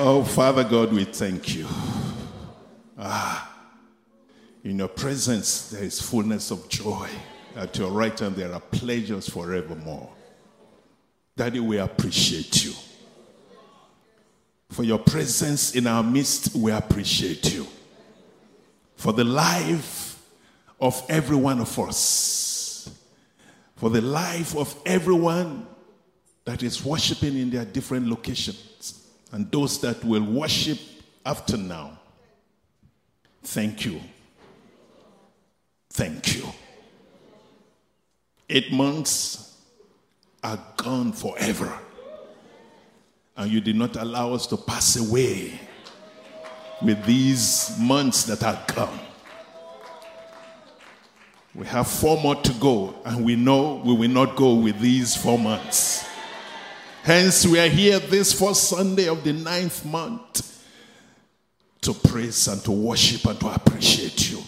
Oh, Father God, we thank you. Ah, in your presence there is fullness of joy. At your right hand there are pleasures forevermore. Daddy, we appreciate you. For your presence in our midst, we appreciate you. For the life of every one of us. For the life of everyone that is worshiping in their different locations. And those that will worship after now. Thank you. Thank you. Eight months are gone forever. And you did not allow us to pass away with these months that are come. We have four more to go, and we know we will not go with these four months. Hence, we are here this first Sunday of the ninth month to praise and to worship and to appreciate you.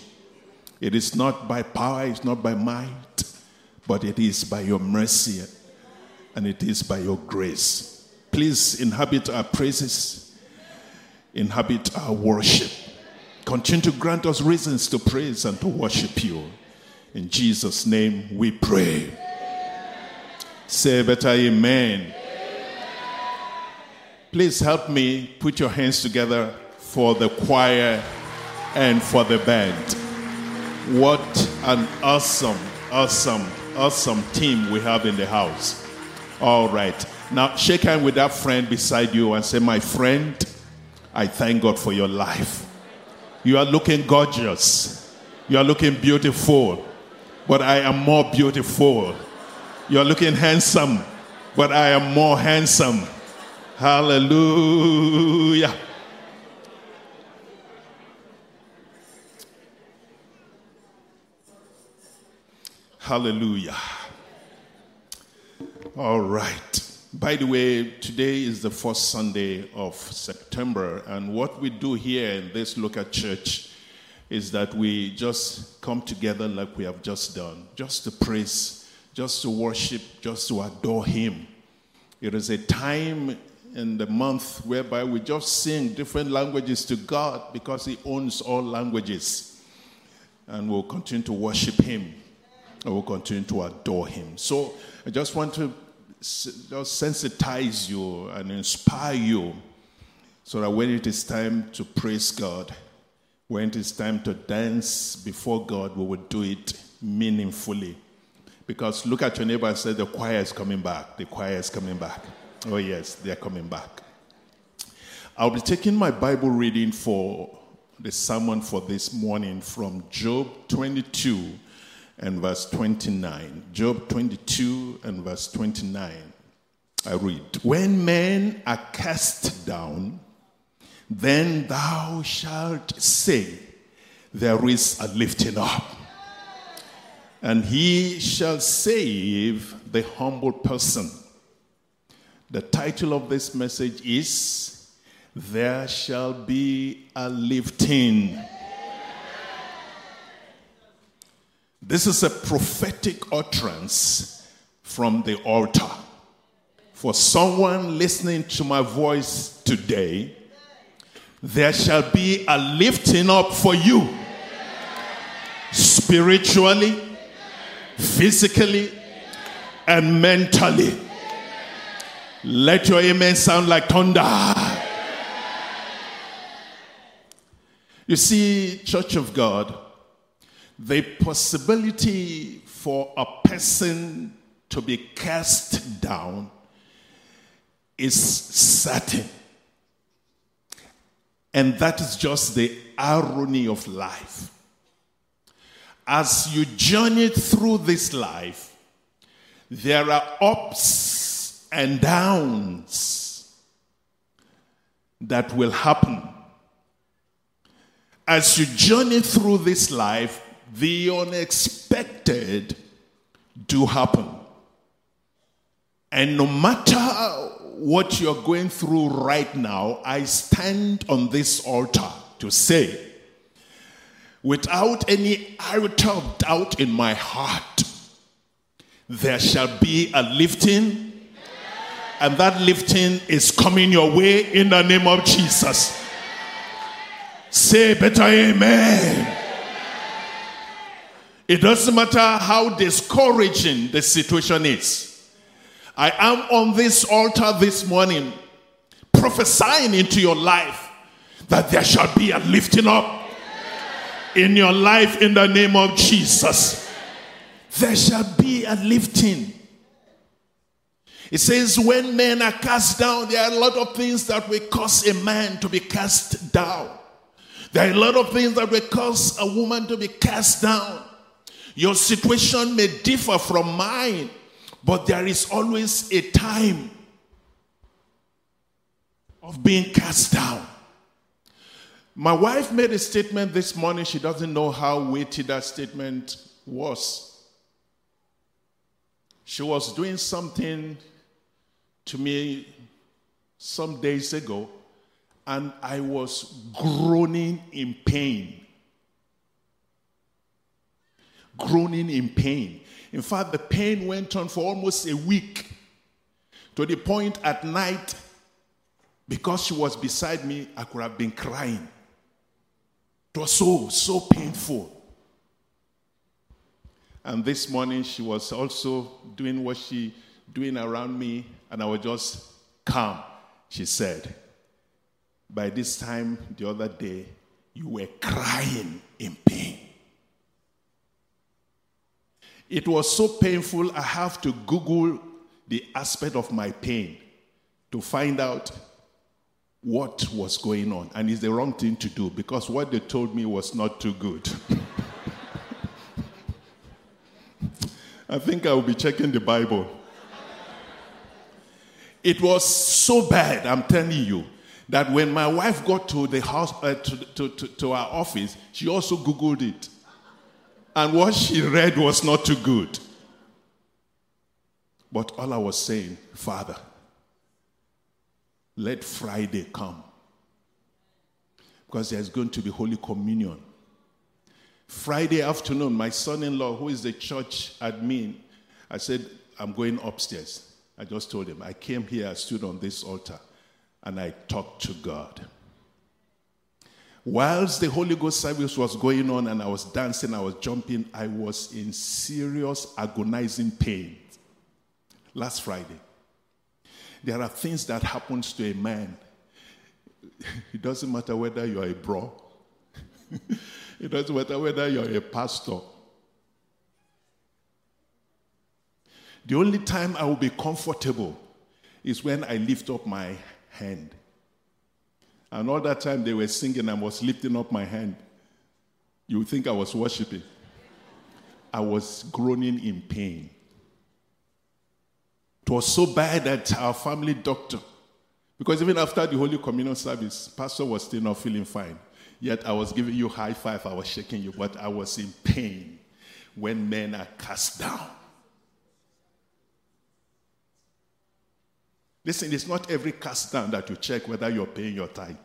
It is not by power, it's not by might, but it is by your mercy and it is by your grace. Please inhabit our praises, inhabit our worship. Continue to grant us reasons to praise and to worship you. In Jesus' name we pray. Say better, Amen. Please help me put your hands together for the choir and for the band. What an awesome, awesome, awesome team we have in the house. All right. Now, shake hand with that friend beside you and say, My friend, I thank God for your life. You are looking gorgeous. You are looking beautiful. But I am more beautiful. You are looking handsome. But I am more handsome. Hallelujah. Hallelujah. All right. By the way, today is the first Sunday of September, and what we do here in this local church is that we just come together like we have just done, just to praise, just to worship, just to adore Him. It is a time in the month whereby we just sing different languages to God because He owns all languages, and we'll continue to worship Him and we'll continue to adore him. So I just want to just sensitize you and inspire you so that when it is time to praise God, when it is time to dance before God, we will do it meaningfully. Because look at your neighbor and say, The choir is coming back. The choir is coming back. Oh, yes, they're coming back. I'll be taking my Bible reading for the sermon for this morning from Job 22 and verse 29. Job 22 and verse 29. I read When men are cast down, then thou shalt say, There is a lifting up. And he shall save the humble person. The title of this message is There Shall Be a Lifting. This is a prophetic utterance from the altar. For someone listening to my voice today, there shall be a lifting up for you spiritually, physically, and mentally. Let your amen sound like thunder. You see, Church of God, the possibility for a person to be cast down is certain. And that is just the irony of life. As you journey through this life, there are ups and downs that will happen. As you journey through this life, the unexpected do happen. And no matter what you're going through right now, I stand on this altar to say, without any iota of doubt in my heart, there shall be a lifting And that lifting is coming your way in the name of Jesus. Say better amen. It doesn't matter how discouraging the situation is. I am on this altar this morning prophesying into your life that there shall be a lifting up in your life in the name of Jesus. There shall be a lifting. It says, when men are cast down, there are a lot of things that will cause a man to be cast down. There are a lot of things that will cause a woman to be cast down. Your situation may differ from mine, but there is always a time of being cast down. My wife made a statement this morning. She doesn't know how weighty that statement was. She was doing something to me some days ago, and I was groaning in pain. Groaning in pain. In fact, the pain went on for almost a week to the point at night, because she was beside me, I could have been crying. It was so, so painful. And this morning she was also doing what she doing around me, and I was just calm. She said, By this time the other day, you were crying in pain. It was so painful, I have to Google the aspect of my pain to find out what was going on. And it's the wrong thing to do because what they told me was not too good. I think I will be checking the Bible. It was so bad, I'm telling you, that when my wife got to the house, uh, to, to, to, to our office, she also Googled it. And what she read was not too good. But all I was saying, Father, let Friday come. Because there's going to be Holy Communion. Friday afternoon, my son in law, who is the church admin, I said, I'm going upstairs. I just told him, I came here, I stood on this altar, and I talked to God. Whilst the Holy Ghost service was going on and I was dancing, I was jumping, I was in serious agonizing pain. Last Friday. There are things that happens to a man. It doesn't matter whether you are a bro. it doesn't matter whether you're a pastor. The only time I will be comfortable is when I lift up my hand. And all that time they were singing, I was lifting up my hand. You think I was worshiping. I was groaning in pain. It was so bad that our family doctor, because even after the Holy Communion service, Pastor was still not feeling fine. Yet I was giving you high five, I was shaking you, but I was in pain when men are cast down. Listen, it's not every cast down that you check whether you're paying your tithe.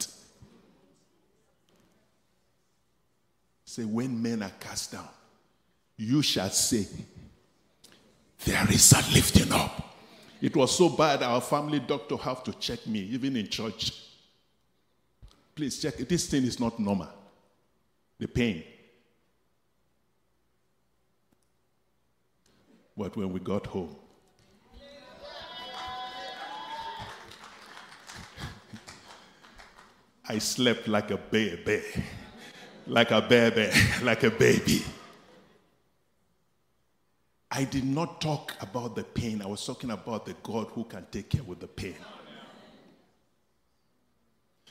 Say, when men are cast down, you shall say, There is a lifting up. It was so bad, our family doctor have to check me, even in church. Please check. This thing is not normal. The pain. But when we got home, I slept like a baby, like a baby, like a baby. I did not talk about the pain. I was talking about the God who can take care with the pain.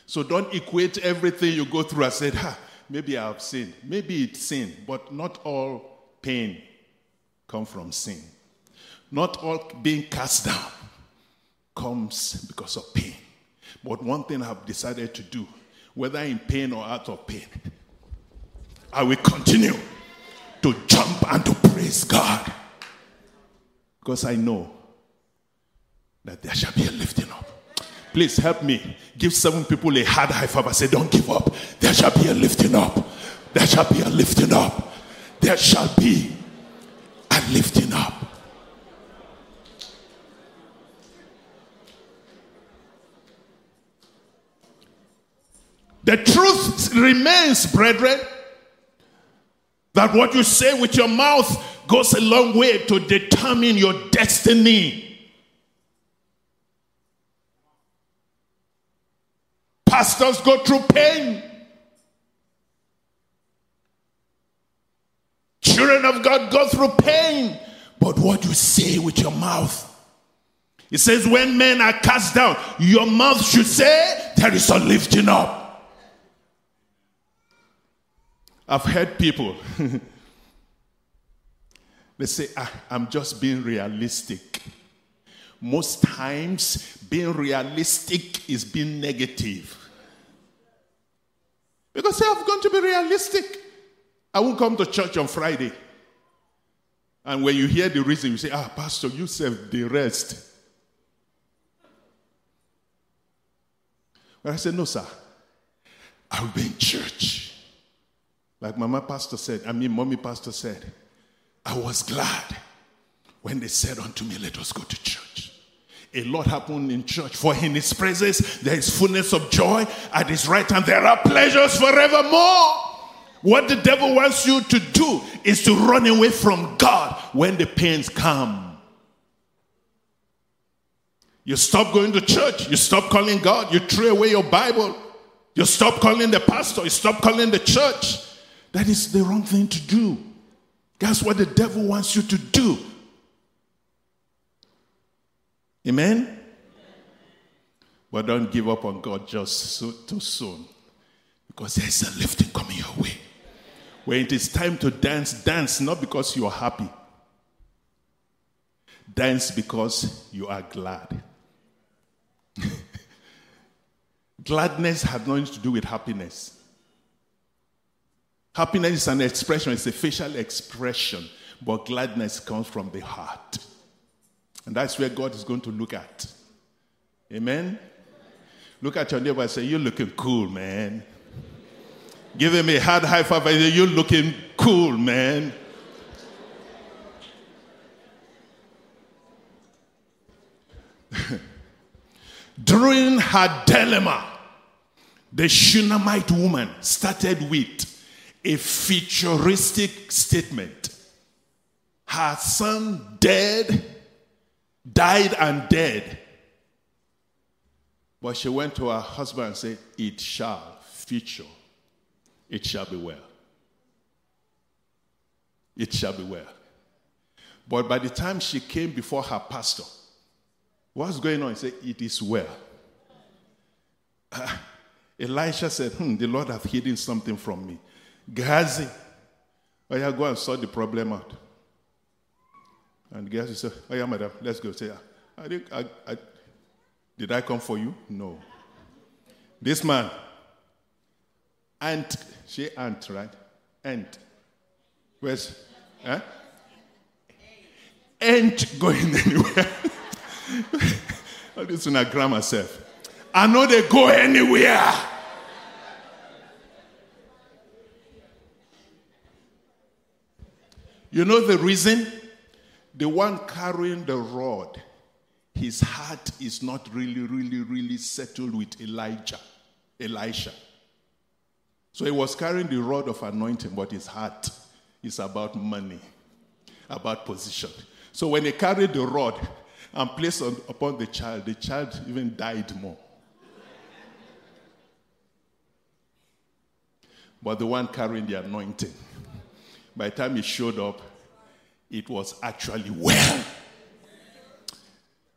So don't equate everything you go through. I said, ha, maybe I have sinned. Maybe it's sin, but not all pain come from sin. Not all being cast down comes because of pain. But one thing I've decided to do, whether in pain or out of pain, I will continue to jump and to praise God. Because I know that there shall be a lifting up. Please help me. Give seven people a hard high five and say, Don't give up. There shall be a lifting up. There shall be a lifting up. There shall be a lifting up. The truth remains, brethren, that what you say with your mouth goes a long way to determine your destiny. Pastors go through pain. Children of God go through pain. But what you say with your mouth. It says, when men are cast down, your mouth should say, there is a lifting up. I've heard people, they say, ah, I'm just being realistic. Most times, being realistic is being negative. Because I've gone to be realistic. I won't come to church on Friday. And when you hear the reason, you say, ah, Pastor, you serve the rest. But I said, no, sir. I'll be in church. Like Mama Pastor said, I mean, Mommy Pastor said, I was glad when they said unto me, Let us go to church. A lot happened in church. For in his presence there is fullness of joy. At his right hand there are pleasures forevermore. What the devil wants you to do is to run away from God when the pains come. You stop going to church. You stop calling God. You throw away your Bible. You stop calling the pastor. You stop calling the church. That is the wrong thing to do. That's what the devil wants you to do. Amen? But don't give up on God just so, too soon. Because there's a lifting coming your way. When it is time to dance, dance not because you are happy. Dance because you are glad. Gladness has nothing to do with happiness. Happiness is an expression, it's a facial expression, but gladness comes from the heart. And that's where God is going to look at. Amen? Look at your neighbor and say, You're looking cool, man. Give him a hard high five and say, You're looking cool, man. During her dilemma, the Shunammite woman started with a futuristic statement. Her son dead, died and dead. But she went to her husband and said, It shall, future, it shall be well. It shall be well. But by the time she came before her pastor, what's going on? He said, It is well. Uh, Elisha said, hmm, The Lord hath hidden something from me. Gehazi, oh yeah, go and sort the problem out. And Gehazi said, Oh yeah, madam, let's go. Say, ah, I think I, I, did I come for you? No. This man, aunt, she Ant, right? Ant. Where's, eh? huh? Ain't going anywhere. this one I gram myself. I know they go anywhere. You know the reason? The one carrying the rod, his heart is not really, really, really settled with Elijah, Elisha. So he was carrying the rod of anointing, but his heart is about money, about position. So when he carried the rod and placed on, upon the child, the child even died more. but the one carrying the anointing, by the time he showed up, it was actually well.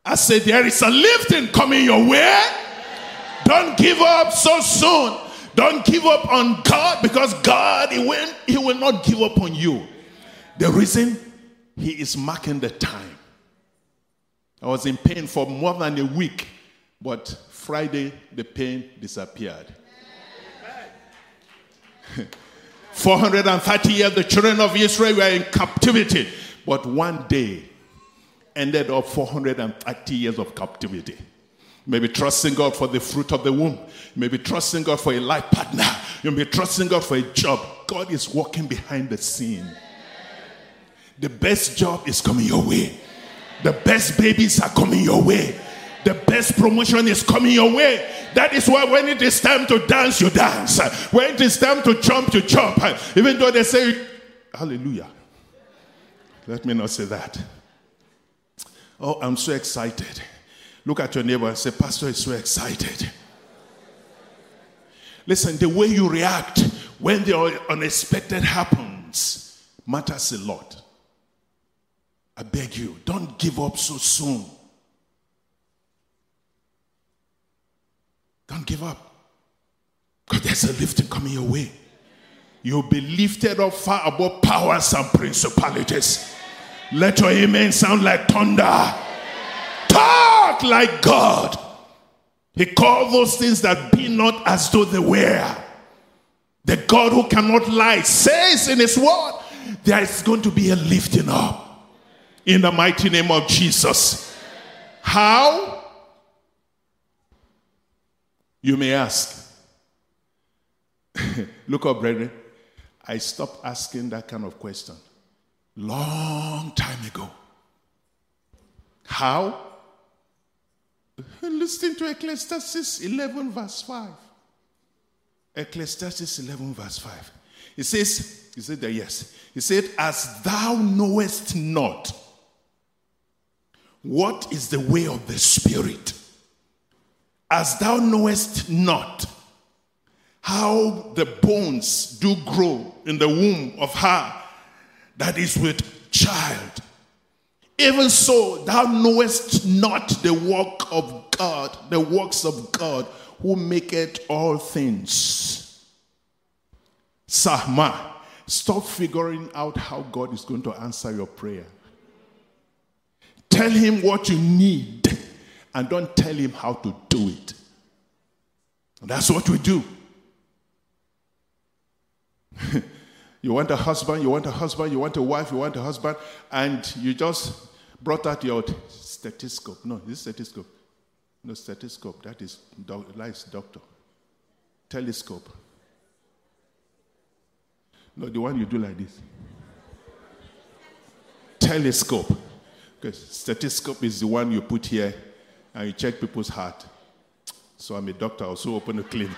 I said, There is a lifting coming your way. Don't give up so soon. Don't give up on God because God, he will, he will not give up on you. The reason He is marking the time. I was in pain for more than a week, but Friday the pain disappeared. 430 years, the children of Israel were in captivity. But one day ended up 430 years of captivity. Maybe trusting God for the fruit of the womb. Maybe trusting God for a life partner. You may be trusting God for a job. God is working behind the scene. The best job is coming your way. The best babies are coming your way. The best promotion is coming your way. That is why when it is time to dance, you dance. When it is time to jump, you jump. Even though they say, Hallelujah. Let me not say that. Oh, I'm so excited. Look at your neighbor and say, Pastor is so excited. Listen, the way you react when the unexpected happens matters a lot. I beg you, don't give up so soon. Don't give up. Because there's a lifting coming your way. You'll be lifted up far above powers and principalities. Let your amen sound like thunder. Talk like God. He called those things that be not as though they were. The God who cannot lie says in his word, there is going to be a lifting up. In the mighty name of Jesus. How? You may ask. Look up, brethren. I stopped asking that kind of question long time ago. How? Listen to Ecclesiastes 11, verse 5. Ecclesiastes 11, verse 5. It says, he said that yes. He said, As thou knowest not what is the way of the Spirit, as thou knowest not how the bones do grow in the womb of her that is with child. Even so, thou knowest not the work of God, the works of God, who maketh all things. Sahma, stop figuring out how God is going to answer your prayer. Tell him what you need and don't tell him how to do it. That's what we do. You want a husband, you want a husband, you want a wife, you want a husband, and you just brought out your stethoscope. No, this stethoscope. No, stethoscope. That is lies doctor. Telescope. No, the one you do like this. Telescope. Because stethoscope is the one you put here and you check people's heart. So I'm a doctor, I also open a clinic.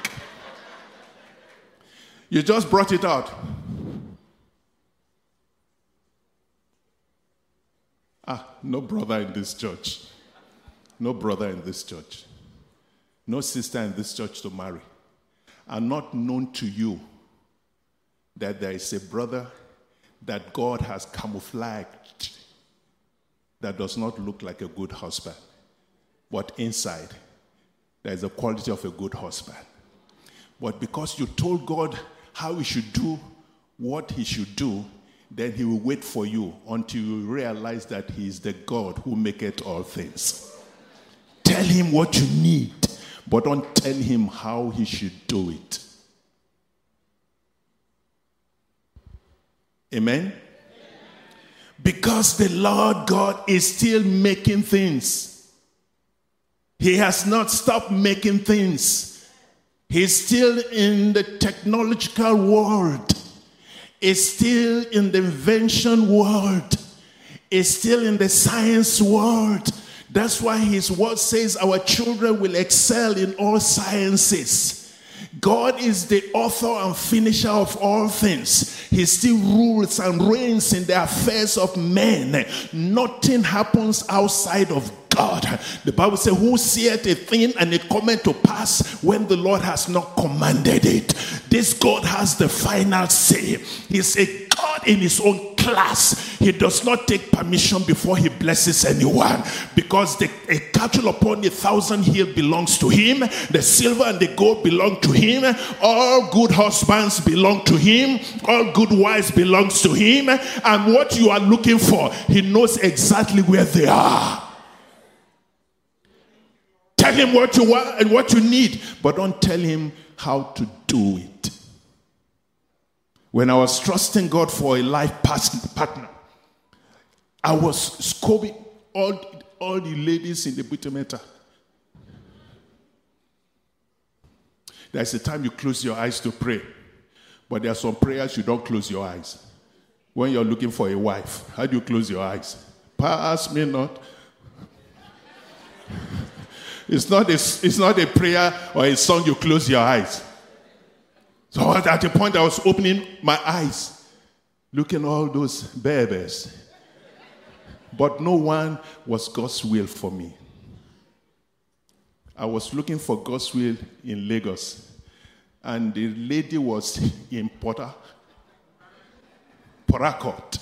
You just brought it out. Ah, no brother in this church. No brother in this church. No sister in this church to marry. Are not known to you that there is a brother that God has camouflaged that does not look like a good husband, but inside there is a quality of a good husband. But because you told God how he should do what he should do, then he will wait for you until you realize that he is the God who maketh all things. Tell him what you need, but don't tell him how he should do it. Amen? Because the Lord God is still making things. He has not stopped making things. He's still in the technological world He's still in the invention world, He's still in the science world. That's why his word says our children will excel in all sciences. God is the author and finisher of all things. He still rules and reigns in the affairs of men. Nothing happens outside of God. The Bible says, Who seeth a thing and it cometh to pass when the Lord has not commanded it? This God has the final say. He's a God in his own class. He does not take permission before he blesses anyone because the, a cattle upon a thousand hill belongs to him. The silver and the gold belong to him. All good husbands belong to him. All good wives belongs to him. And what you are looking for, he knows exactly where they are. Tell him what you want and what you need, but don't tell him how to do it. When I was trusting God for a life partner, I was scoping all, all the ladies in the Butemeta. There's a time you close your eyes to pray, but there are some prayers you don't close your eyes. When you're looking for a wife, how do you close your eyes? Pass me not. It's, not a, it's not a prayer or a song you close your eyes. So at the point I was opening my eyes, looking all those babies. But no one was God's will for me. I was looking for God's will in Lagos, and the lady was in Porter, Port Harcourt.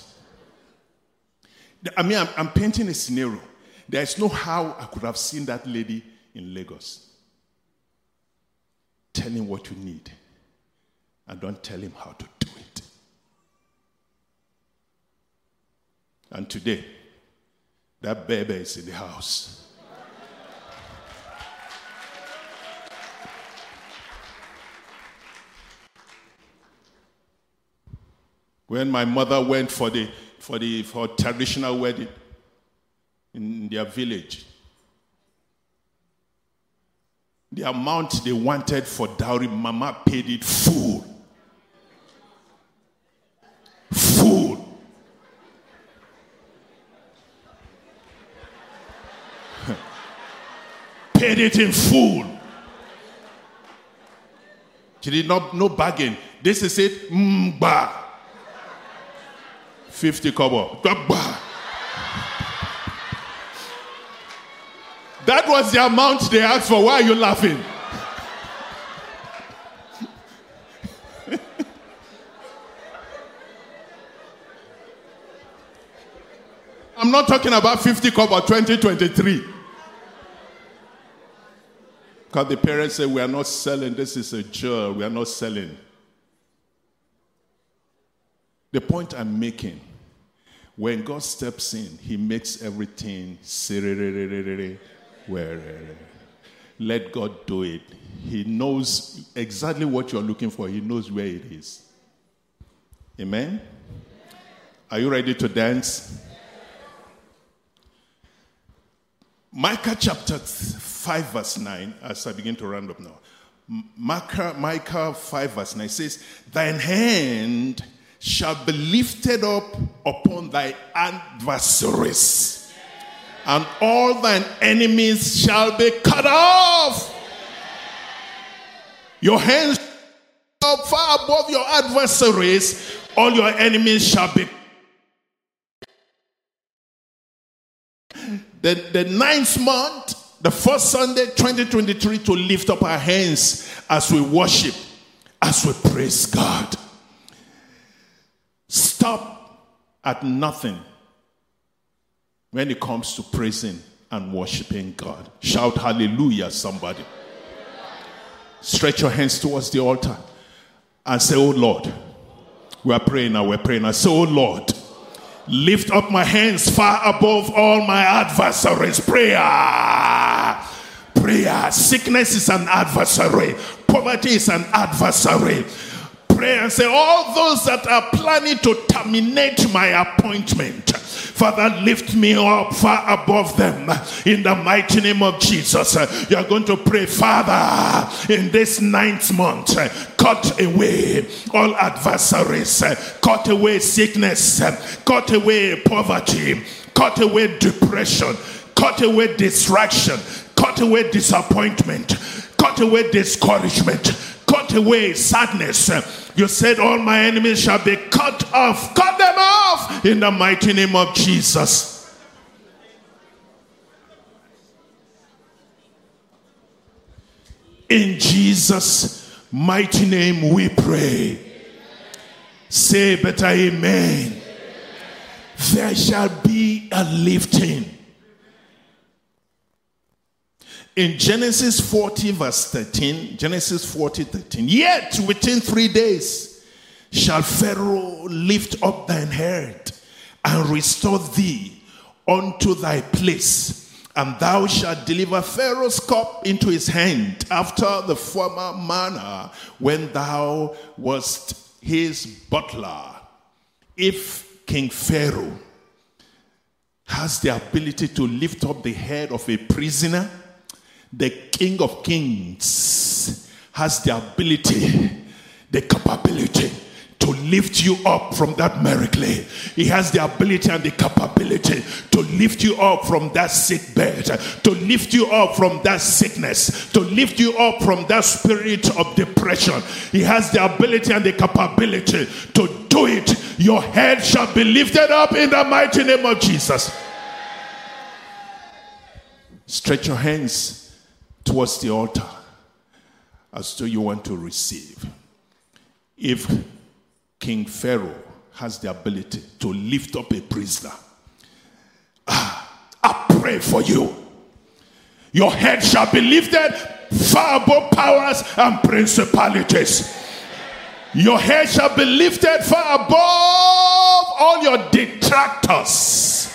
I mean, I'm, I'm painting a scenario. There is no how I could have seen that lady in Lagos. Tell him what you need, and don't tell him how to do it. And today, that baby is in the house. When my mother went for the for the for traditional wedding in their village, the amount they wanted for dowry, Mama paid it full. Full. paid it in full. She did not no bargain. This is it. Mba. 50 kobo. That was the amount they asked for. Why are you laughing? I'm not talking about 50 kobo 2023. Because the parents say, We are not selling. This is a jewel. We are not selling. The point I'm making when God steps in, He makes everything where let God do it. He knows exactly what you're looking for, He knows where it is. Amen? Are you ready to dance? Micah chapter 5, verse 9, as I begin to round up now. Micah, Micah 5, verse 9 says, Thine hand shall be lifted up upon thy adversaries, and all thine enemies shall be cut off. Your hands up far above your adversaries, all your enemies shall be. The, the ninth month, the first Sunday, 2023, to lift up our hands as we worship, as we praise God. Stop at nothing when it comes to praising and worshiping God. Shout hallelujah, somebody. Stretch your hands towards the altar and say, Oh Lord, we are praying now, we're praying now. Say, Oh Lord, lift up my hands far above all my adversaries. Prayer. Prayer. Sickness is an adversary, poverty is an adversary pray and say, All those that are planning to terminate my appointment, Father, lift me up far above them in the mighty name of Jesus. You're going to pray, Father, in this ninth month, cut away all adversaries, cut away sickness, cut away poverty, cut away depression, cut away distraction, cut away disappointment, cut away discouragement cut away sadness. You said, All my enemies shall be cut off. Cut them off in the mighty name of Jesus. In Jesus' mighty name we pray. Say better, Amen. There shall be a lifting in Genesis 40, verse 13, Genesis 40, 13, yet within three days shall Pharaoh lift up thine head and restore thee unto thy place, and thou shalt deliver Pharaoh's cup into his hand after the former manner when thou wast his butler. If King Pharaoh has the ability to lift up the head of a prisoner, the King of Kings has the ability, the capability to lift you up from that miracle. He has the ability and the capability to lift you up from that sick bed, to lift you up from that sickness, to lift you up from that spirit of depression. He has the ability and the capability to do it. Your head shall be lifted up in the mighty name of Jesus. Stretch your hands towards the altar as though you want to receive. If King Pharaoh has the ability to lift up a prisoner, ah, I pray for you. Your head shall be lifted far above powers and principalities. Your head shall be lifted far above all your detractors.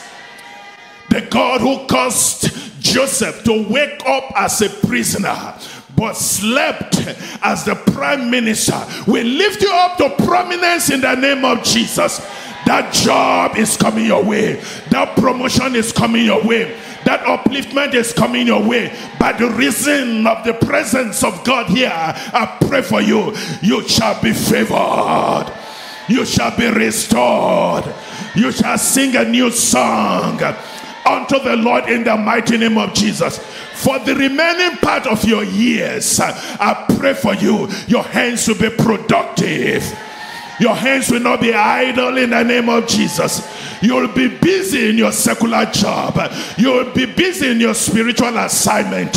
The God who caused Joseph to wake up as a prisoner but slept as the prime minister. We lift you up to prominence in the name of Jesus. That job is coming your way, that promotion is coming your way. That upliftment is coming your way by the reason of the presence of God here. I pray for you. You shall be favored. You shall be restored. You shall sing a new song unto the Lord in the mighty name of Jesus. For the remaining part of your years, I pray for you, your hands will be productive. Your hands will not be idle in the name of Jesus. You'll be busy in your secular job. You'll be busy in your spiritual assignment.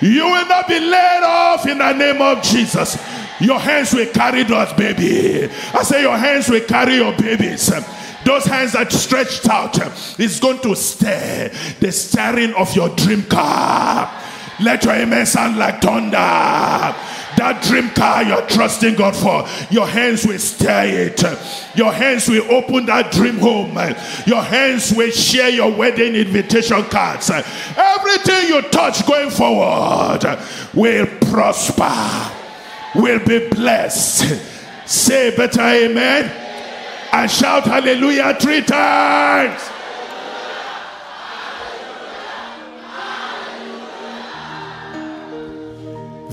You will not be laid off in the name of Jesus. Your hands will carry those baby. I say your hands will carry your babies. Those hands that stretched out is going to stir the stirring of your dream car. Let your amen sound like thunder. That dream car you're trusting God for, your hands will stir it. Your hands will open that dream home. Your hands will share your wedding invitation cards. Everything you touch going forward will prosper, will be blessed. Say better amen and shout hallelujah three times.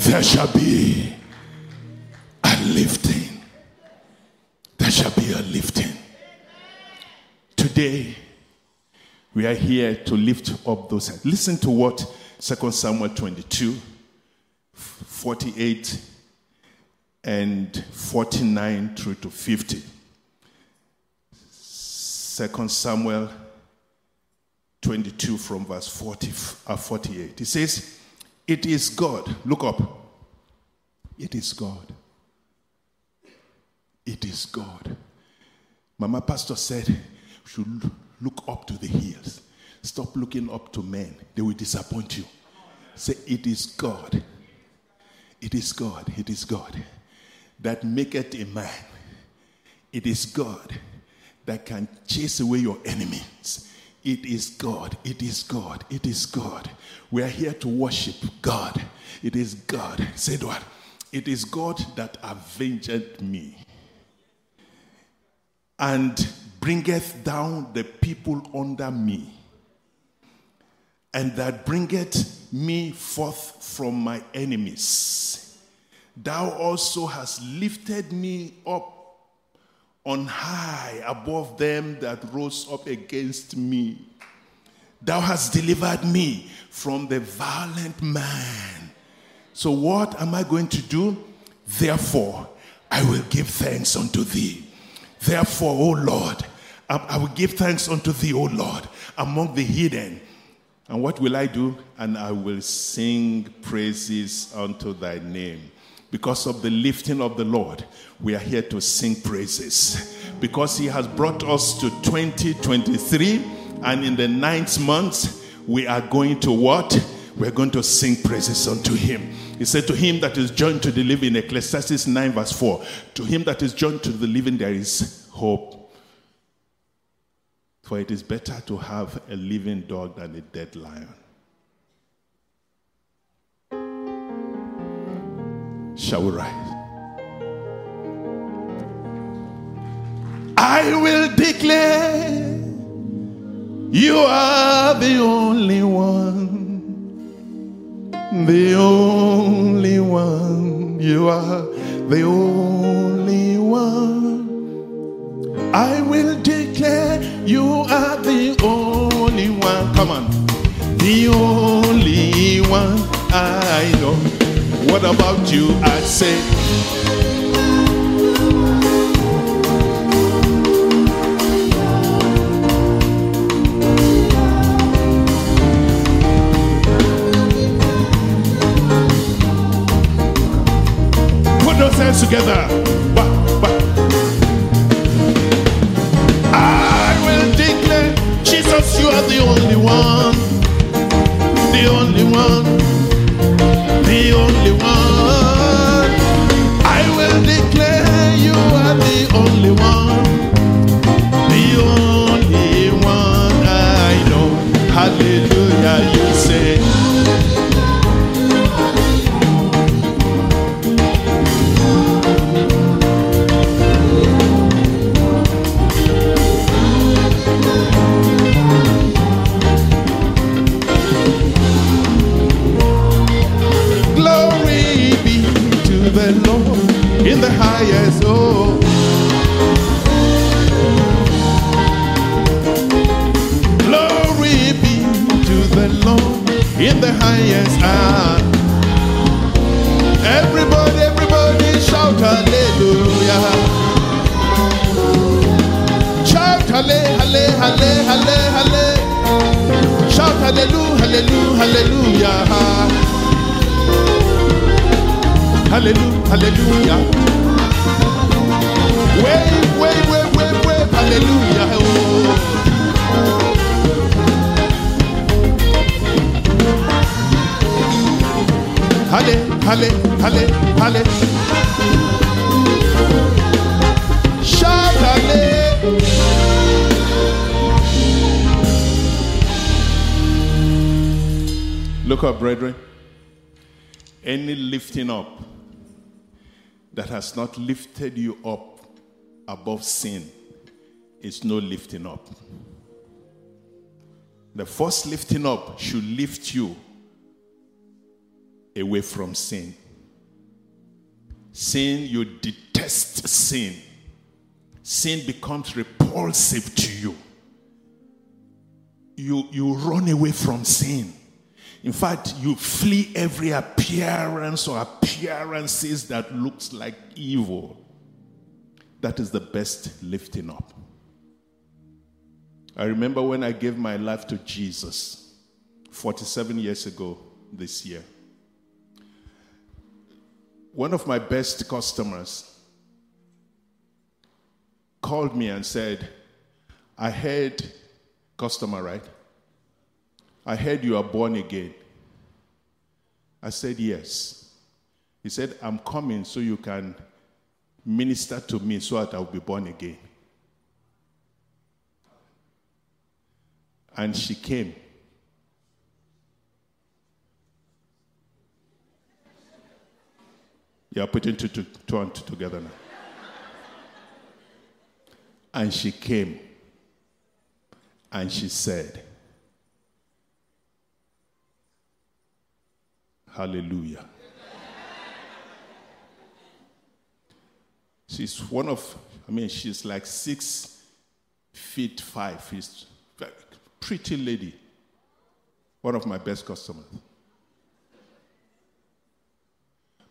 There shall be a lifting. There shall be a lifting. Today, we are here to lift up those hands. Listen to what 2 Samuel 22, 48, and 49 through to 50. Second Samuel 22 from verse 40, uh, 48. He says, It is God. Look up. It is God. It is God. Mama Pastor said, we should look up to the hills. Stop looking up to men. They will disappoint you. Say, It is God. It is God. It is God that maketh a man. It is God that can chase away your enemies. It is God. It is God. It is God. We are here to worship God. It is God. Say what? It is God that avenged me and bringeth down the people under me, and that bringeth me forth from my enemies. Thou also hast lifted me up on high above them that rose up against me. Thou hast delivered me from the violent man. So, what am I going to do? Therefore, I will give thanks unto thee. Therefore, O Lord, I will give thanks unto thee, O Lord, among the hidden. And what will I do? And I will sing praises unto thy name. Because of the lifting of the Lord, we are here to sing praises. Because He has brought us to 2023, and in the ninth month, we are going to what? We're going to sing praises unto Him. He said, To him that is joined to the living, Ecclesiastes 9, verse 4, to him that is joined to the living, there is hope. For it is better to have a living dog than a dead lion. Shall we rise? I will declare you are the only one, the only one. You are the only one. I will declare you are the only one. Come on. The only one I know. What about you? I say, put those hands together. I will declare, Jesus, you are the only one, the only one, the only one. I will declare you are the only one, the only one I know. Hallelujah, you say. The Lord in the highest. Oh. Look up, brethren. Any lifting up that has not lifted you up above sin is no lifting up. The first lifting up should lift you away from sin. Sin, you detest sin. Sin becomes repulsive to you. You, you run away from sin. In fact, you flee every appearance or appearances that looks like evil. That is the best lifting up. I remember when I gave my life to Jesus 47 years ago this year. One of my best customers called me and said, I heard, customer, right? I heard you are born again. I said, Yes. He said, I'm coming so you can minister to me so that I'll be born again. And she came. You are putting two, two, two and two together now. And she came and she said, Hallelujah. She's one of, I mean, she's like six feet five. She's pretty lady. One of my best customers.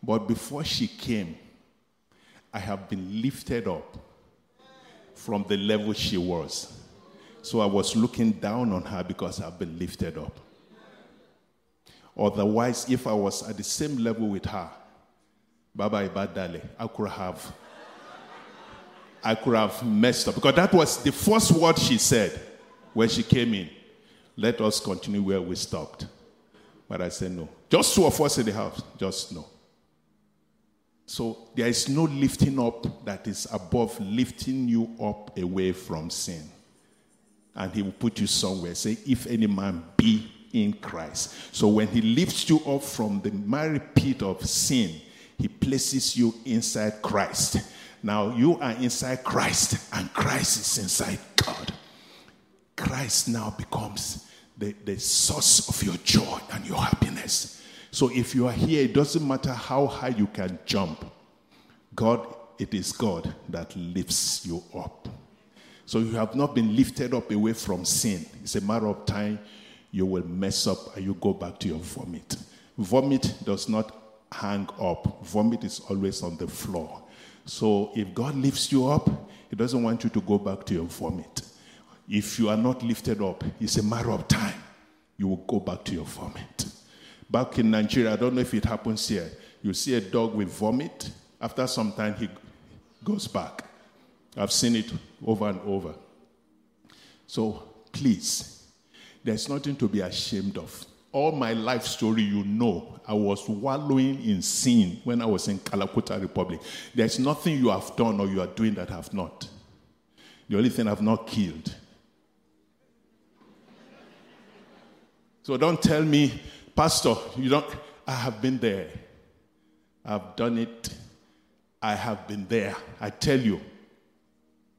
But before she came, I have been lifted up from the level she was. So I was looking down on her because I've been lifted up. Otherwise, if I was at the same level with her, Baba Ibadale, I could have I could have messed up. Because that was the first word she said when she came in. Let us continue where we stopped. But I said no. Just two of us in the house, just no. So there is no lifting up that is above lifting you up away from sin. And he will put you somewhere. Say, if any man be in Christ. So when he lifts you up from the miry pit of sin, he places you inside Christ. Now you are inside Christ, and Christ is inside God. Christ now becomes the, the source of your joy and your happiness. So if you are here, it doesn't matter how high you can jump. God, it is God that lifts you up. So you have not been lifted up away from sin. It's a matter of time you will mess up and you go back to your vomit. Vomit does not hang up, vomit is always on the floor. So if God lifts you up, He doesn't want you to go back to your vomit. If you are not lifted up, it's a matter of time. You will go back to your vomit. Back in Nigeria, I don't know if it happens here. You see a dog with vomit, after some time, he goes back. I've seen it over and over. So please, there's nothing to be ashamed of. All my life story, you know, I was wallowing in sin when I was in Kalakuta Republic. There's nothing you have done or you are doing that I have not. The only thing I've not killed. So don't tell me, Pastor, you don't. I have been there. I've done it. I have been there. I tell you.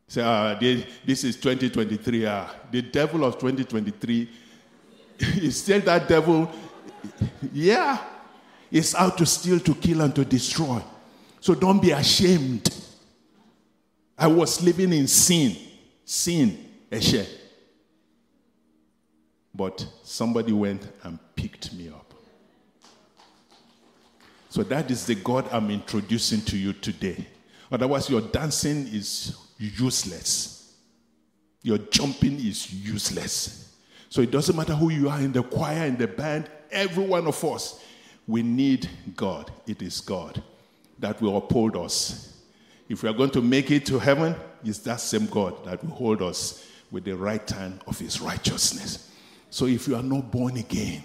Say, uh, this is 2023. Uh, the devil of 2023 is still that devil. Yeah. It's out to steal, to kill, and to destroy. So don't be ashamed. I was living in sin. Sin, Eshe. But somebody went and picked me up. So that is the God I'm introducing to you today. Otherwise, your dancing is useless. Your jumping is useless. So it doesn't matter who you are in the choir, in the band, every one of us, we need God. It is God that will uphold us. If we are going to make it to heaven, it's that same God that will hold us with the right hand of his righteousness. So if you are not born again,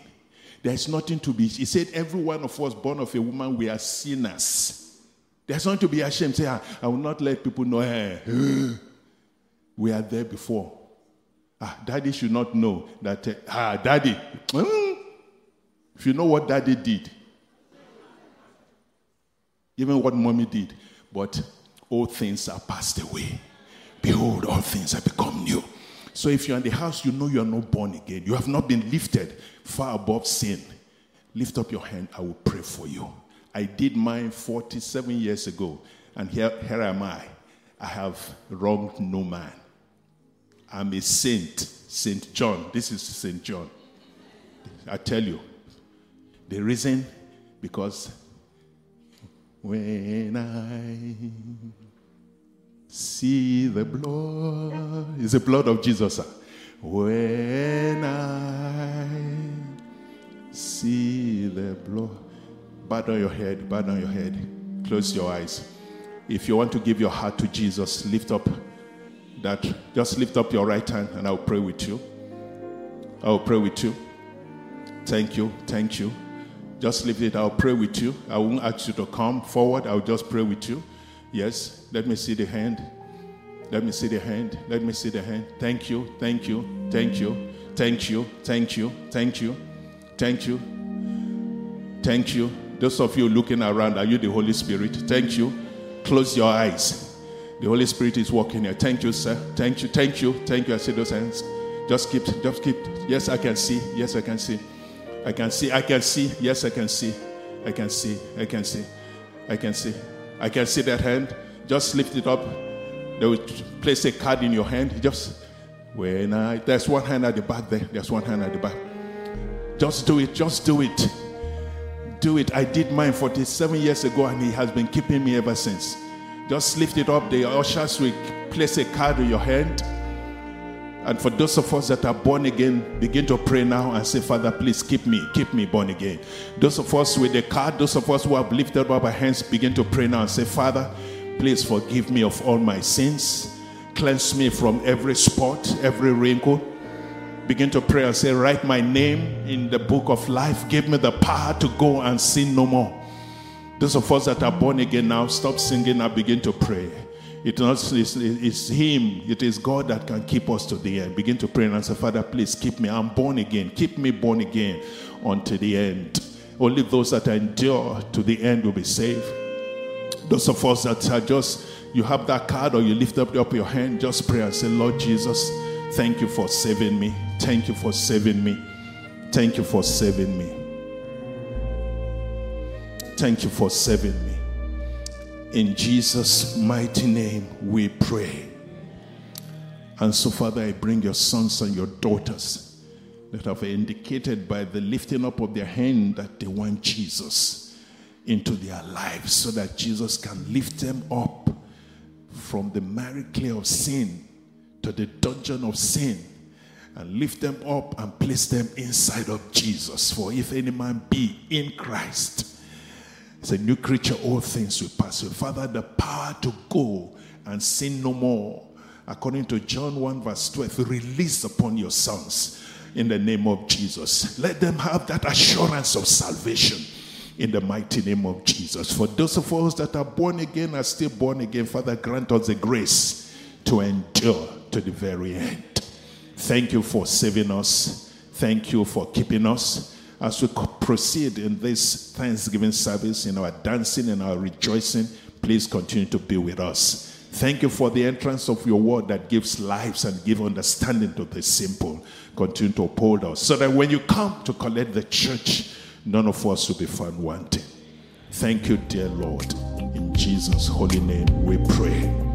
there's nothing to be. He said, Every one of us born of a woman, we are sinners. There's nothing to be ashamed. Say, ah, I will not let people know. Hey, we are there before. Ah, daddy should not know that. Uh, ah, daddy. Mm, if you know what daddy did, even what mommy did, but all things are passed away. Behold, all things have become new. So if you're in the house, you know you are not born again. You have not been lifted far above sin. Lift up your hand. I will pray for you. I did mine 47 years ago, and here, here am I. I have wronged no man. I'm a saint, Saint John. This is Saint John. I tell you, the reason because when I See the blood. It's the blood of Jesus. When I see the blood. Bow down your head. Bow down your head. Close your eyes. If you want to give your heart to Jesus, lift up that. Just lift up your right hand and I'll pray with you. I'll pray with you. Thank you. Thank you. Just lift it. I'll pray with you. I won't ask you to come forward. I'll just pray with you. Yes, let me see the hand. Let me see the hand. Let me see the hand. Thank you, thank you, thank you, thank you, thank you, thank you, thank you, thank you. Those of you looking around, are you the Holy Spirit? Thank you. Close your eyes. The Holy Spirit is walking here. Thank you, sir. Thank you, thank you, thank you. I see those hands. Just keep, just keep. Yes, I can see. Yes, I can see. I can see. I can see. Yes, I can see. I can see. I can see. I can see. I can see that hand. Just lift it up. They will place a card in your hand. Just when I there's one hand at the back there. There's one hand at the back. Just do it. Just do it. Do it. I did mine 47 years ago, and he has been keeping me ever since. Just lift it up. The ushers will place a card in your hand. And for those of us that are born again, begin to pray now and say, Father, please keep me, keep me born again. Those of us with the card, those of us who have lifted up our hands, begin to pray now and say, Father, please forgive me of all my sins. Cleanse me from every spot, every wrinkle. Begin to pray and say, Write my name in the book of life. Give me the power to go and sin no more. Those of us that are born again now, stop singing and begin to pray. It not, it's, it's Him, it is God that can keep us to the end. Begin to pray and say, Father, please keep me. I'm born again. Keep me born again until the end. Only those that endure to the end will be saved. Those of us that are just, you have that card or you lift up your hand, just pray and say, Lord Jesus, thank you for saving me. Thank you for saving me. Thank you for saving me. Thank you for saving me. In Jesus' mighty name we pray. And so, Father, I bring your sons and your daughters that have indicated by the lifting up of their hand that they want Jesus into their lives so that Jesus can lift them up from the miry clay of sin to the dungeon of sin and lift them up and place them inside of Jesus. For if any man be in Christ, it's a new creature, all things will pass away. Father, the power to go and sin no more, according to John 1, verse 12, release upon your sons in the name of Jesus. Let them have that assurance of salvation in the mighty name of Jesus. For those of us that are born again, are still born again, Father, grant us the grace to endure to the very end. Thank you for saving us. Thank you for keeping us. As we proceed in this Thanksgiving service, in our dancing and our rejoicing, please continue to be with us. Thank you for the entrance of your word that gives lives and give understanding to the simple. Continue to uphold us so that when you come to collect the church, none of us will be found wanting. Thank you, dear Lord. In Jesus' holy name we pray.